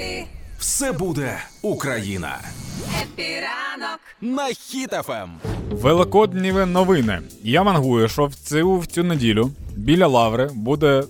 Епі, Все буде Україна епіранок. на Ем. хітафем. Великодні новини. Я мангую, що в цю, в цю неділю біля лаври буде е,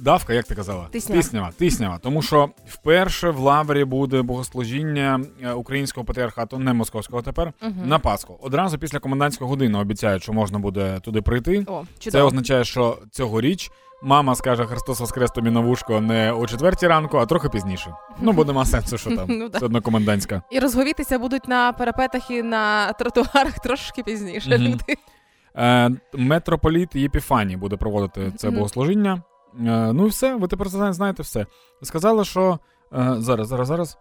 давка, як ти казала? Тиснява. Тиснява. Тиснява. Тому що вперше в лаврі буде богослужіння е, українського патріархату, не московського тепер, на Пасху. Одразу після комендантської години обіцяють, що можна буде туди прийти. О, Це означає, що цьогоріч мама скаже Христос Воскрес тобі на вушко не о четвертій ранку, а трохи пізніше. Ну, бо нема сенсу, що там. Ну. Все одно комендантська. І розговітися будуть на парапетах і на тротуарах трошки пізніше. Люди. Е, митрополіт Єпіфаній буде проводити це богослужіння. Е, ну і все, ви тепер знаєте все. Сказали, що е, зараз, зараз, зараз.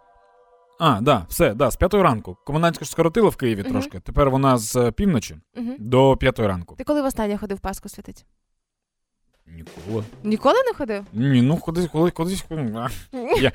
А, да, все, да, з п'ятої ранку. Комендантська ж скоротила в Києві Мгм. трошки. Тепер вона з півночі півночі Мгм. до п'ятої ранку. Ти коли в останнє ходив Пасху святить? Ніколи. Ніколи не ходив? Ні, ну колись, колись, колись. Я...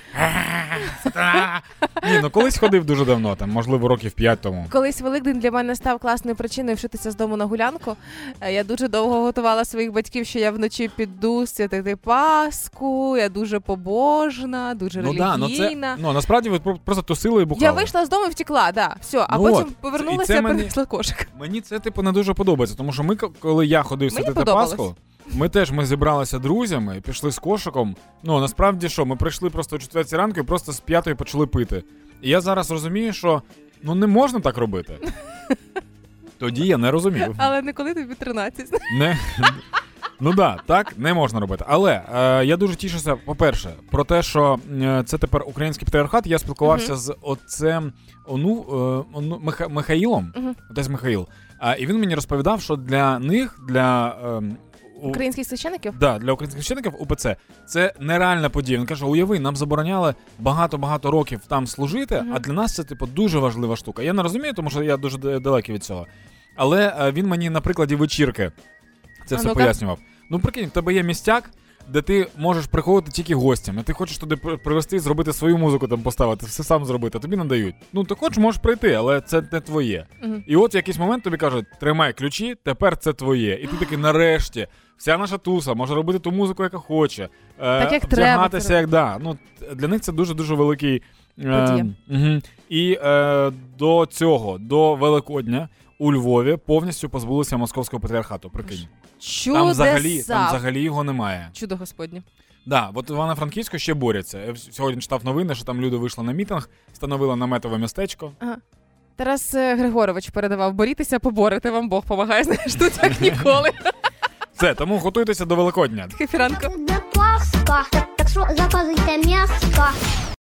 Ні, ну колись ходив дуже давно, там, можливо, років п'ять тому. Колись Великдень для мене став класною причиною вшитися з дому на гулянку. Е, Я дуже довго готувала своїх батьків, що я вночі піду святити Пасху. Я дуже побожна, дуже Ну да, ну це ну насправді ви про- просто тусили і бухали. Я вийшла з дому і втекла, да, все, а Ну потім от, і повернулася це і мені- принесла кошик. Мені це типу не дуже подобається, тому що ми, коли я ходив святити. Пасху, ми теж ми зібралися друзями, пішли з кошиком. Ну насправді що, ми прийшли просто о четвертій ранку і просто з п'ятої почали пити. І я зараз розумію, що ну не можна так робити. Тоді я не розумів. Але не коли тобі 13. Не. Ну да, так не можна робити. Але е, я дуже тішуся, по-перше, про те, що е, це тепер український патріархат. Я спілкувався з отцем Ону, е, Ону Миха, Михаїлом. Мгм. Отець Михаїл. А, і він мені розповідав, що для них, для. Українських священиків? Да, для українських священників УПЦ це нереальна подія. Він каже: уяви, нам забороняли багато-багато років там служити, Мгм. а для нас це типу дуже важлива штука. Я не розумію, тому що я дуже далекий від цього. Але е, він мені на прикладі вечірки це А все ну-ка. пояснював. Ну, прикинь, в тебе є містяк, де ти можеш приходити тільки гостям, і ти хочеш туди при- привезти, зробити свою музику там поставити, все сам зробити, тобі надають. Ну, ти хочеш, можеш прийти, але це не твоє. Мгм. І от в якийсь момент тобі кажуть, тримай ключі, тепер це твоє. І ти такий, нарешті, вся наша туса може робити ту музику, яка хоче. Е, Так, як треба вдягатися, це як да. Ну, для них це дуже дуже великий. Подія. угу. І е, до цього, до Великодня, у Львові повністю позбулися московського патріархату. Прикинь. Чудеса. Там взагалі, там взагалі його немає. Чудо Господнє. Да, от Івано-Франківську ще борються. Я сьогодні читав новини, що там люди вийшли на мітинг, встановили наметове містечко. Тарас е, Григорович передавав борітеся, поборете, вам Бог помагає, знаєш, тут як ніколи. Все, тому готуйтеся до Великодня. Хефіранко. Заказуйте м'ясо.